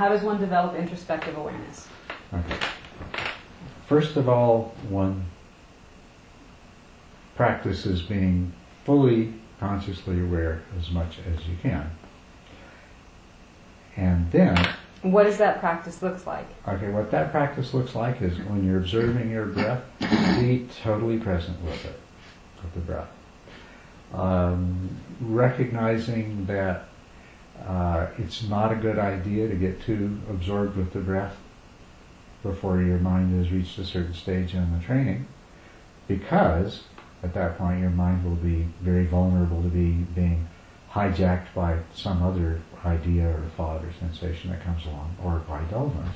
How does one develop introspective awareness? Okay. First of all, one practices being fully consciously aware as much as you can. And then, What does that practice look like? okay, what that practice looks like is when you're observing your breath, be totally present with it, with the breath. Um, recognizing that uh, it's not a good idea to get too absorbed with the breath before your mind has reached a certain stage in the training, because at that point your mind will be very vulnerable to be being hijacked by some other idea or thought or sensation that comes along, or by dullness.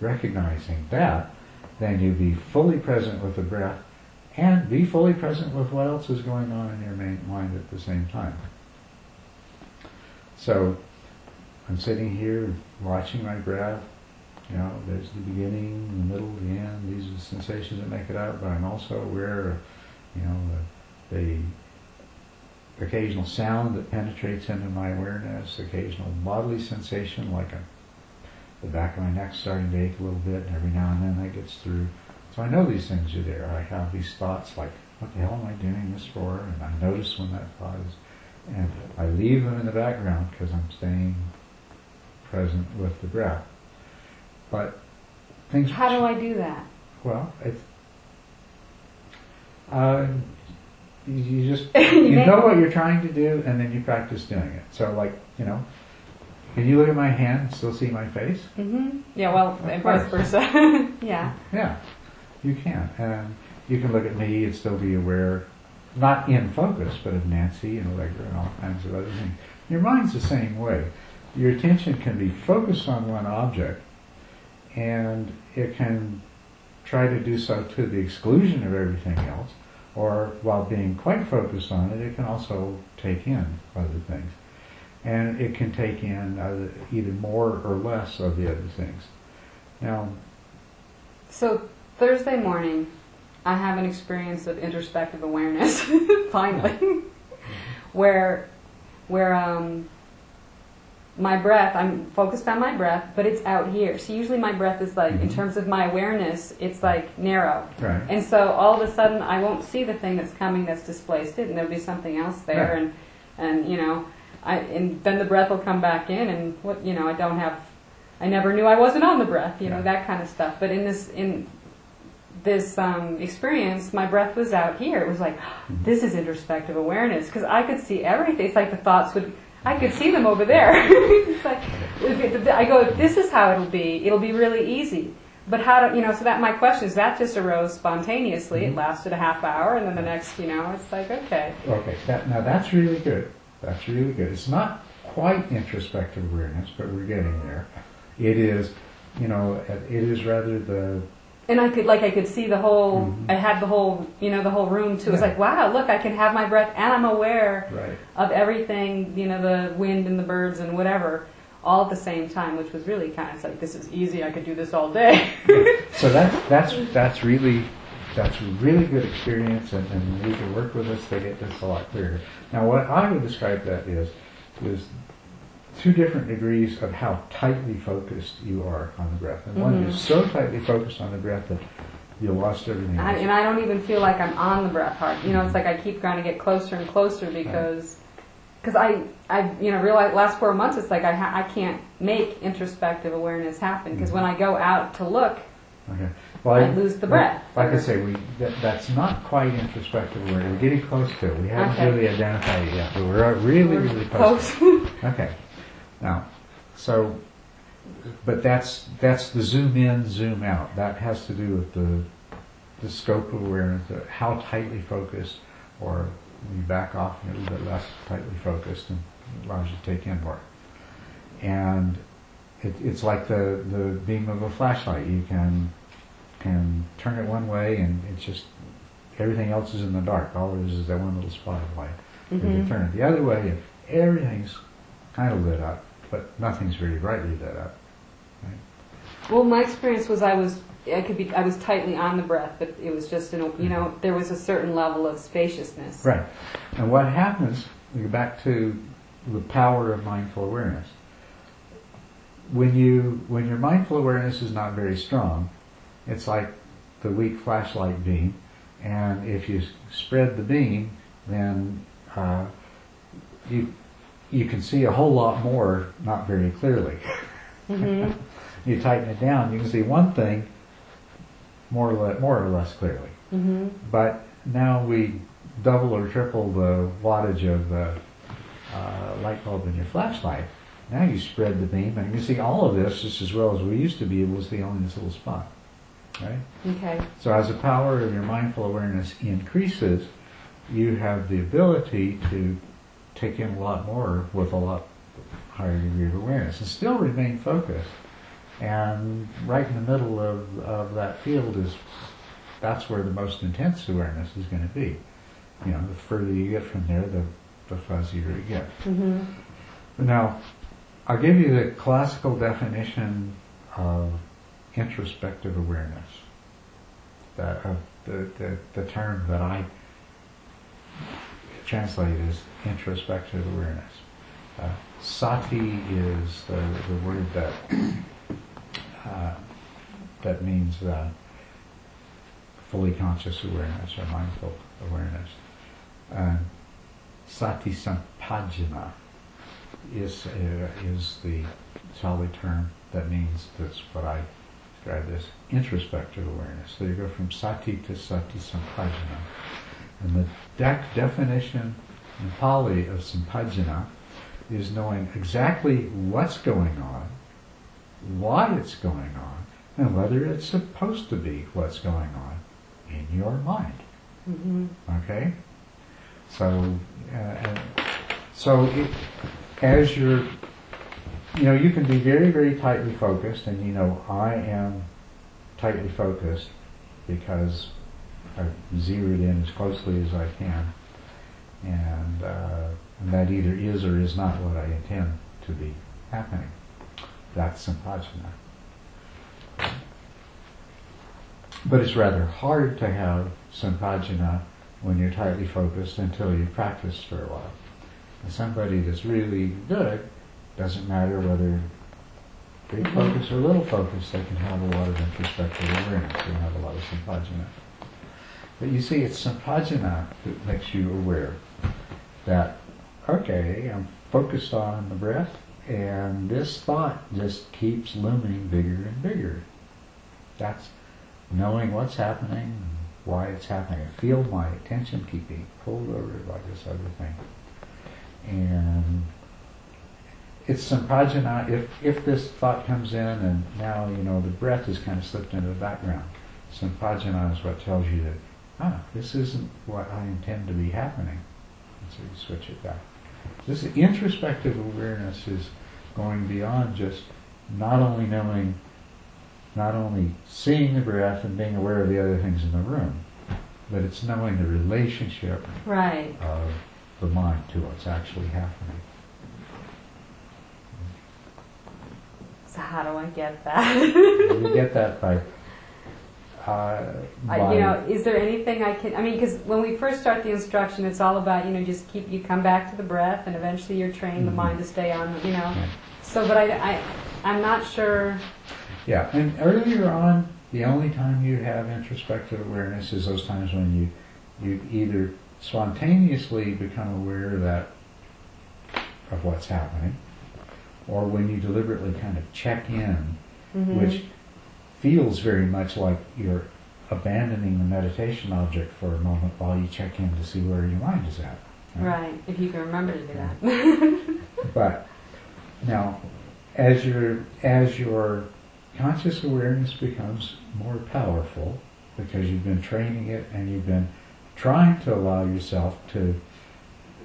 Recognizing that, then you be fully present with the breath and be fully present with what else is going on in your mind at the same time. So I'm sitting here watching my breath. You know, there's the beginning, the middle, the end. These are the sensations that make it up. But I'm also aware of, you know, the, the occasional sound that penetrates into my awareness, occasional bodily sensation like a, the back of my neck starting to ache a little bit, and every now and then that gets through. So I know these things are there. I have these thoughts like, what the hell am I doing this for? And I notice when that thought is, and I leave them in the background because I'm staying present with the breath. But things. How do I do that? Well, it's. Uh, you- you just You you know what you're trying to do, and then you practice doing it. So, like you know, can you look at my hand and still see my face? Mm-hmm. Yeah, well, Of and vice versa. yeah. Yeah, you can, and you can look at me and still be aware, not in focus, but of Nancy and Allegra and all kinds of other things. Your mind's the same way. Your attention can be focused on one object, and it can try to do so to the exclusion of everything else, or while being quite focused on it, it can also take in other things. And it can take in other, either more or less of the other things. Now, So Thursday morning, I have an experience of introspective awareness. finally, where where um, my breath, I'm focused on my breath, but it's out here. So usually my breath is like, in Mhm. terms of my awareness, it's like narrow. right. And so all of a sudden, I won't see the thing that's coming that's displaced it, and there'll be something else there, Yeah. and and you know, I and then the breath will come back in, and what you know, I don't have, I never knew I wasn't on the breath, you know, that kind of stuff. But in this in this um, experience, my breath was out here. It was like, Mm-hmm. this is introspective awareness because I could see everything. It's like the thoughts would. I could see them over there. it's like I go. If this is how it'll be, it'll be really easy. But how do you know? So that my question is that just arose spontaneously. It Mhm. lasted a half hour, and then the next, you know, it's like okay. Okay, that, now that's really good. That's really good. It's not quite introspective awareness, but we're getting there. It is, you know, it is rather the And I could like I could see the whole. Mhm. I had the whole, you know, the whole room too. It was Yeah. like wow, look, I can have my breath, and I'm aware right. of everything. You know, the wind and the birds and whatever. All at the same time, which was really kind of it's like this is easy. I could do this all day. So that that's that's really that's a really good experience, and, and you can work with us to get this a lot clearer. Now, what I would describe that is is two different degrees of how tightly focused you are on the breath, and one Mhm. is so tightly focused on the breath that you lost everything I, and I don't even feel like I'm on the breath hard. You know, it's like I keep trying to get closer and closer because, because I, I, you know, realize last four months it's like I, ha- I can't make introspective awareness happen because when I go out to look, Okay. Well, I lose the breath. Like I say, we that, that's not quite introspective. We're, we're getting close to it. We haven't Okay. really identified it yet, but we're really, We're really close. close. Okay. Now, so, but that's that's the zoom in, zoom out. That has to do with the the scope of awareness, uh, how tightly focused, or you back off a little bit less tightly focused, and allows you to take in more. And it, it's like the the beam of a flashlight. You can can turn it one way, and it's just everything else is in the dark. All it is is that one little spot of light. If you mm-hmm. turn it the other way, everything's kind of lit up, but nothing's really brightly lit up. Right? Well, my experience was I was I could be I was tightly on the breath, but it was just an you know there was a certain level of spaciousness. Right. And what happens, we go back to the power of mindful awareness. when you when your mindful awareness is not very strong, it's like the weak flashlight beam, and if you spread the beam, then uh, you you can see a whole lot more, not very clearly. Mhm. You tighten it down, you can see one thing more or less, more or less clearly. Mhm. But now we double or triple the wattage of the uh, light bulb in your flashlight. Now you spread the beam and you can see all of this just as well as we used to be able to see only this little spot. Right? Okay. So as the power of your mindful awareness increases, you have the ability to take in a lot more with a lot higher degree of awareness and still remain focused. And right in the middle of, of that field is that's where the most intense awareness is going to be. You know, the further you get from there, the, the fuzzier it gets. Mhm. Now, I'll give you the classical definition of introspective awareness. That of the, the, the term that I translate as introspective awareness. Uh, sati is the, the word that uh, that means uh, fully conscious awareness or mindful awareness. And sati sampajana is uh, is the solid term that means that's what I describe as introspective awareness. So you go from sati to sati sampajana. And the dec- definition in Pali of sampajana is knowing exactly what's going on, why it's going on, and whether it's supposed to be what's going on in your mind. Mhm. Okay? So, uh, so it, as you're, you know, you can be very, very tightly focused, and you know, I am tightly focused because I've zeroed in as closely as I can, and, uh, and that either is or is not what I intend to be happening. That's sampajana. But it's rather hard to have sampajana when you're tightly focused until you've practiced for a while. And somebody that's really good, doesn't matter whether big focus or little focus, they can have a lot of introspective awareness, and have a lot of sampajana. But you see, it's sampajana that makes you aware that, okay, I'm focused on the breath, and this thought just keeps looming bigger and bigger. That's knowing what's happening, why it's happening. I feel my attention keeping pulled over by this other thing. And it's sampajana, if, if this thought comes in and now, you know, the breath has kind of slipped into the background, sampajana is what tells you that, ah, this isn't what I intend to be happening. And so you switch it back. This introspective awareness is going beyond just not only knowing not only seeing the breath and being aware of the other things in the room, but it's knowing the relationship Right. of the mind to what's actually happening. So how do I get that? you get that by, uh, I, you know, is there anything I can? I mean, because when we first start the instruction, it's all about you know just keep you come back to the breath, and eventually you're trained the Mhm. mind to stay on. You know, Yeah. so but I, I I'm not sure. Yeah, and earlier on, the only time you have introspective awareness is those times when you you either spontaneously become aware that of what's happening, or when you deliberately kind of check in, Mhm. which feels very much like you're abandoning the meditation object for a moment while you check in to see where your mind is at. Right, if you can remember to do that. But now, as your as your conscious awareness becomes more powerful, because you've been training it and you've been trying to allow yourself to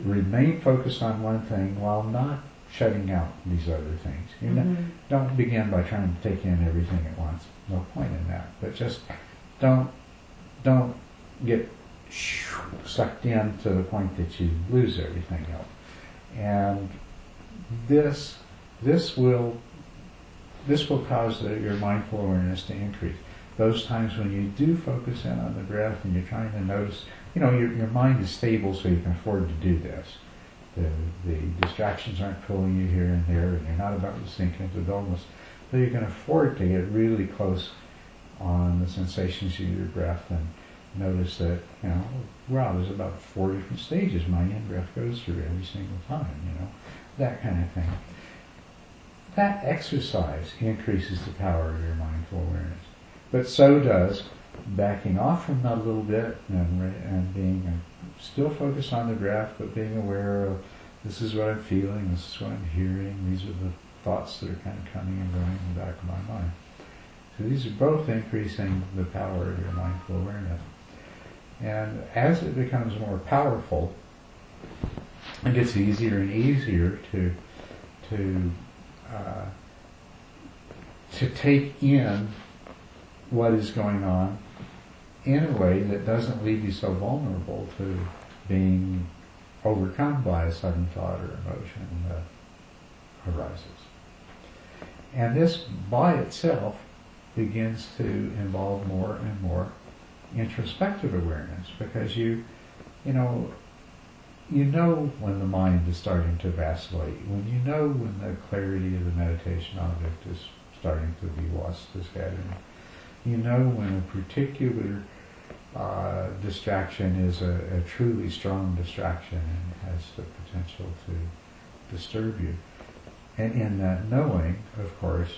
remain focused on one thing while not shutting out these other things. You know, Mhm. don't begin by trying to take in everything at once. No point in that. But just don't don't get sucked in to the point that you lose everything else. And this this will this will cause the, your mindful awareness to increase. Those times when you do focus in on the breath and you're trying to notice, you know, your, your mind is stable so you can afford to do this. The, the distractions aren't pulling you here and there, and you're not about to sink into dullness. So you can afford to get really close on the sensations of your breath and notice that, you know, wow, there's about four different stages my in-breath goes through every single time, you know, that kind of thing. That exercise increases the power of your mindful awareness. But so does backing off from that a little bit and, and being uh, still focused on the breath, but being aware of this is what I'm feeling, this is what I'm hearing, these are the thoughts that are kind of coming and going in the back of my mind. So these are both increasing the power of your mindful awareness. And as it becomes more powerful, it gets easier and easier to to uh, to take in what is going on in a way that doesn't leave you so vulnerable to being overcome by a sudden thought or emotion that arises. And this by itself begins to involve more and more introspective awareness because you, you know, you know when the mind is starting to vacillate, when you know when the clarity of the meditation object is starting to be lost to scattering. You know when a particular uh, distraction is a, a, truly strong distraction and has the potential to disturb you. And in that knowing, of course,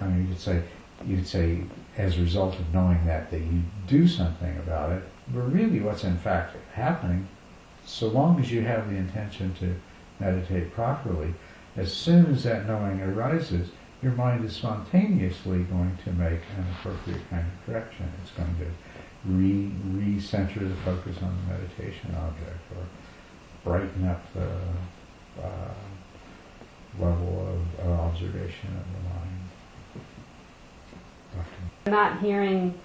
I mean, you could say, you'd say, as a result of knowing that, that you do something about it. But really, what's in fact happening, so long as you have the intention to meditate properly, as soon as that knowing arises, your mind is spontaneously going to make an appropriate kind of correction. It's going to re recenter the focus on the meditation object or brighten up the uh, level of observation of the mind. I'm not hearing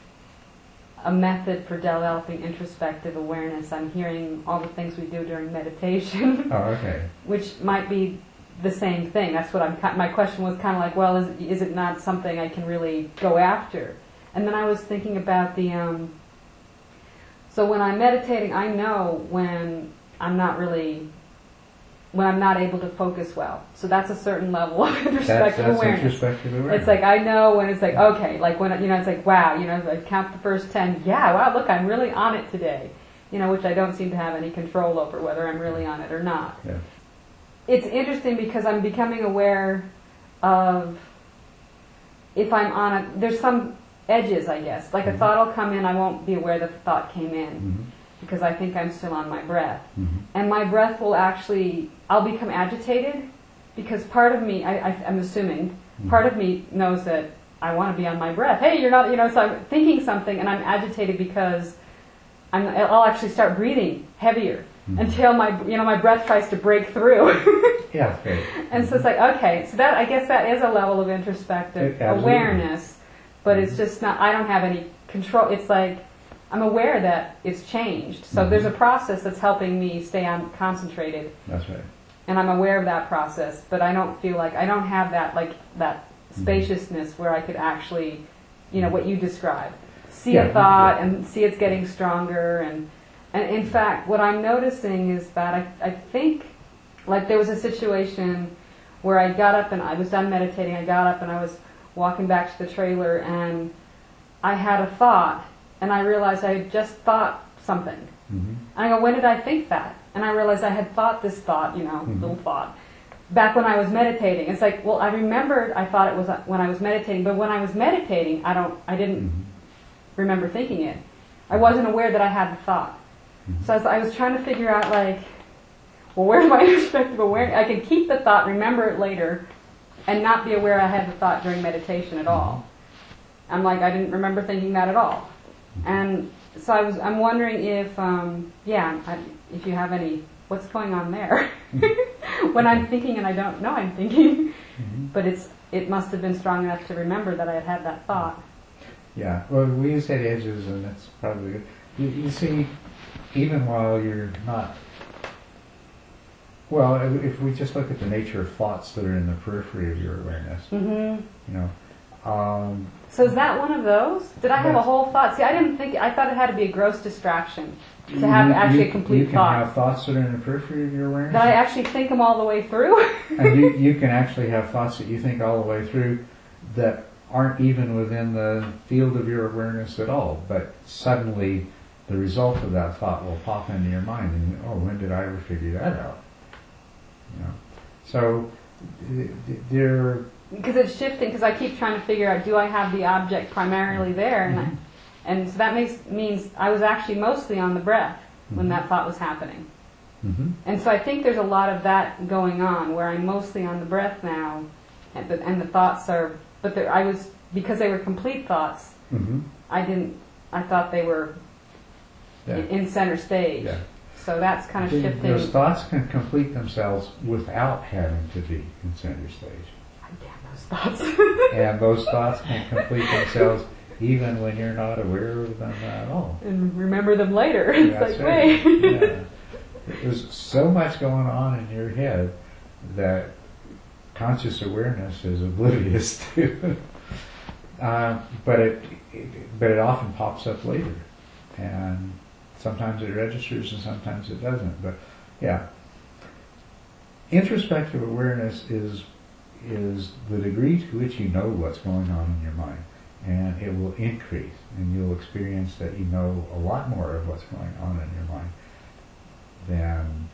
a method for developing introspective awareness. I'm hearing all the things we do during meditation. oh, okay. Which might be the same thing. That's what I'm. My question was kind of like, well, is is it not something I can really go after? And then I was thinking about the. Um, so when I'm meditating, I know when I'm not really when I'm not able to focus well. So that's a certain level of introspective awareness. Introspective awareness. It's like I know when it's like okay, like when you know it's like wow, you know, I count the first ten. Yeah, wow, look, I'm really on it today. You know, which I don't seem to have any control over whether I'm really on it or not. Yeah. It's interesting because I'm becoming aware of if I'm on it. There's some edges, I guess. Like mm-hmm. a thought will come in, I won't be aware that the thought came in. Mm-hmm because I think I'm still on my breath. Mm-hmm. And my breath will actually, I'll become agitated because part of me, I, am assuming, mm-hmm. part of me knows that I want to be on my breath. Hey, you're not, you know, so I'm thinking something and I'm agitated because I'm, I'll actually start breathing heavier. Until my, you know, my breath tries to break through. yeah. And so it's like, okay, so that, I guess that is a level of introspective awareness, but it's mm-hmm. just not, I don't have any control. It's like, I'm aware that it's changed. So mm-hmm. there's a process that's helping me stay on concentrated. That's right. And I'm aware of that process, but I don't feel like I don't have that like that Mm-hmm. spaciousness where I could actually, you know, what you describe, see Yeah, a thought yeah. and see it's getting stronger. And and in fact, what I'm noticing is that I I think like there was a situation where I got up and I was done meditating. I got up and I was walking back to the trailer and I had a thought and I realized I had just thought something. Mm-hmm. And I go, when did I think that? And I realized I had thought this thought, you know, Mm-hmm. little thought, back when I was meditating. It's like, well, I remembered I thought it was uh, when I was meditating, but when I was meditating, I don't, I didn't Mm-hmm. remember thinking it. I wasn't aware that I had the thought. So I was, I was trying to figure out, like, well, where's my introspective awareness? I can keep the thought, remember it later, and not be aware I had the thought during meditation at all. I'm like, I didn't remember thinking that at all. And so I was, I'm wondering if, um, yeah, I, if you have any, what's going on there? when I'm thinking and I don't know I'm thinking, Mm-hmm. but it's, it must have been strong enough to remember that I had had that thought. Yeah, well, we use that edges, and that's probably good. You, you see, even while you're not, well, if we just look at the nature of thoughts that are in the periphery of your awareness, Mm-hmm. you know, Um, So is that one of those? Did I have a whole thought? See, I didn't think. I thought it had to be a gross distraction to have you- actually you- a complete thought. You can thought. have thoughts that are in the periphery of your awareness. That I actually think them all the way through. and you, you can actually have thoughts that you think all the way through that aren't even within the field of your awareness at all, but suddenly the result of that thought will pop into your mind and oh, when did I ever figure that out? You know, so th- th- there. because it's shifting. Because I keep trying to figure out: do I have the object primarily there? And I, and so that makes means I was actually mostly on the breath when that thought was happening. hmm And so I think there's a lot of that going on where I'm mostly on the breath now, and the, and the thoughts are. But there, I was because they were complete thoughts. hmm I didn't. I thought they were Yeah. in, in center stage. Yeah. So that's kind of shifting. Those thoughts can complete themselves without having to be in center stage. Damn those thoughts. and those thoughts can complete themselves even when you're not aware of them at all. and remember them later. It's That's like, wait. Yeah. There's so much going on in your head that conscious awareness is oblivious to. uh, but it, it, but it often pops up later, and sometimes it registers and sometimes it doesn't. But yeah, introspective awareness is is the degree to which you know what's going on in your mind, and it will increase, and you'll experience that you know a lot more of what's going on in your mind than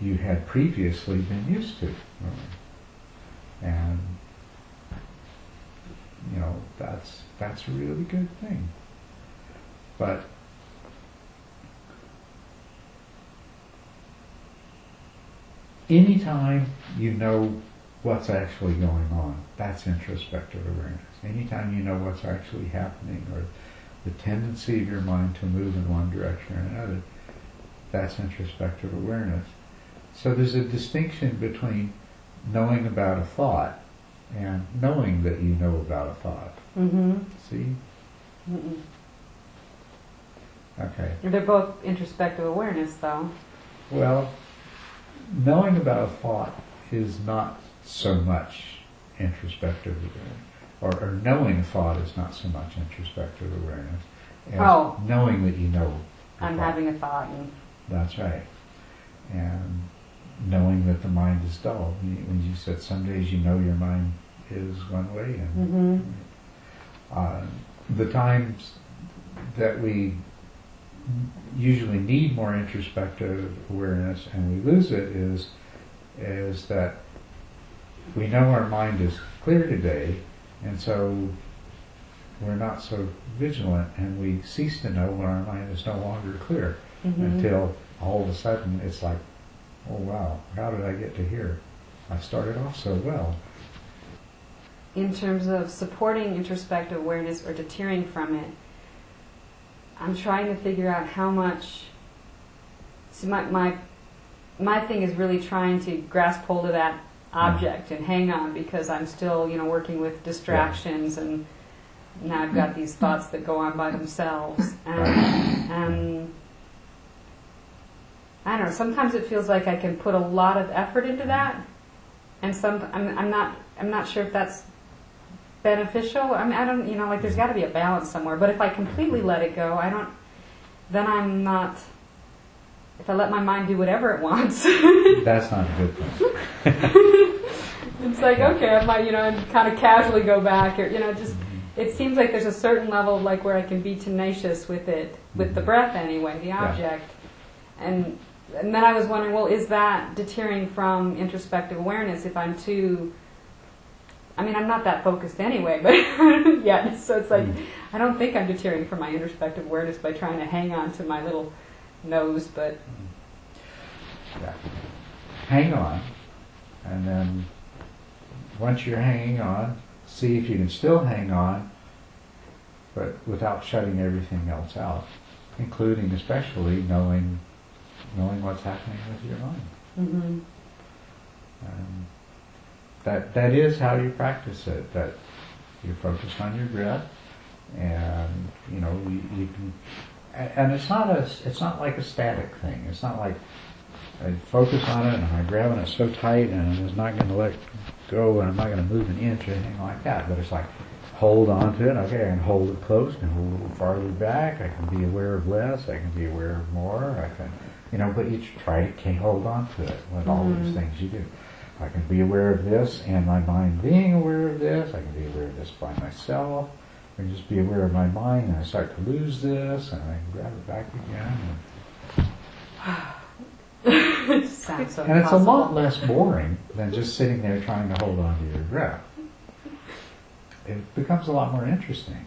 you had previously been used to. And you know, that's that's a really good thing. But anytime you know what's actually going on, that's introspective awareness. Anytime you know what's actually happening or the tendency of your mind to move in one direction or another, that's introspective awareness. So there's a distinction between knowing about a thought and knowing that you know about a thought. Mm-hmm. See? Mm-mm. Okay. They're both introspective awareness, though. Well, knowing about a thought is not so much introspective awareness, or, or knowing a thought is not so much introspective awareness as Oh. knowing that you know. I'm thought. having a thought, and That's right. And knowing that the mind is dull. When you said some days you know your mind is one way, and mm-hmm. uh, the times that we usually need more introspective awareness and we lose it is is that we know our mind is clear today and so we're not so vigilant and we cease to know when our mind is no longer clear Mm-hmm. until all of a sudden it's like oh wow how did I get to here I started off so well in terms of supporting introspective awareness or deterring from it, I'm trying to figure out how much. See, my my my thing is really trying to grasp hold of that mm-hmm. object and hang on because I'm still, you know, working with distractions and now I've got these thoughts that go on by themselves and and I don't know. Sometimes it feels like I can put a lot of effort into that, and some I'm, I'm not I'm not sure if that's beneficial. I mean, I don't, you know, like there's got to be a balance somewhere. But if I completely let it go, I don't. Then I'm not. If I let my mind do whatever it wants, that's not a good thing it's like okay, I might, you know, and kind of casually go back, or you know, just. Mm-hmm. It seems like there's a certain level, like where I can be tenacious with it, with the mm-hmm. breath anyway, the Yeah. object, and and then I was wondering, well, is that deterring from introspective awareness if I'm too I mean, I'm not that focused anyway, but yeah, so it's like, Mm. I don't think I'm deterring from my introspective awareness by trying to hang on to my little nose, but Yeah. Hang on, and then once you're hanging on, see if you can still hang on, but without shutting everything else out, including especially knowing knowing what's happening with your mind. hmm Um, that that is how you practice it. That you focus on your breath, and you know you, you can. And it's not a. It's not like a static thing. It's not like I focus on it and I'm grabbing it so tight and I'm not going to let go and I'm not going to move an inch or anything like that. But it's like hold on to it. Okay, I can hold it close, I can hold it a little farther back. I can be aware of less. I can be aware of more. I can, you know, but you try to hold on to it with all these Mhm. things you do. I can be aware of this and my mind being aware of this. I can be aware of this by myself. I can just be aware of my mind and I start to lose this and I can grab it back again. it sounds so And it's a lot less boring than just sitting there trying to hold on to your breath. It becomes a lot more interesting.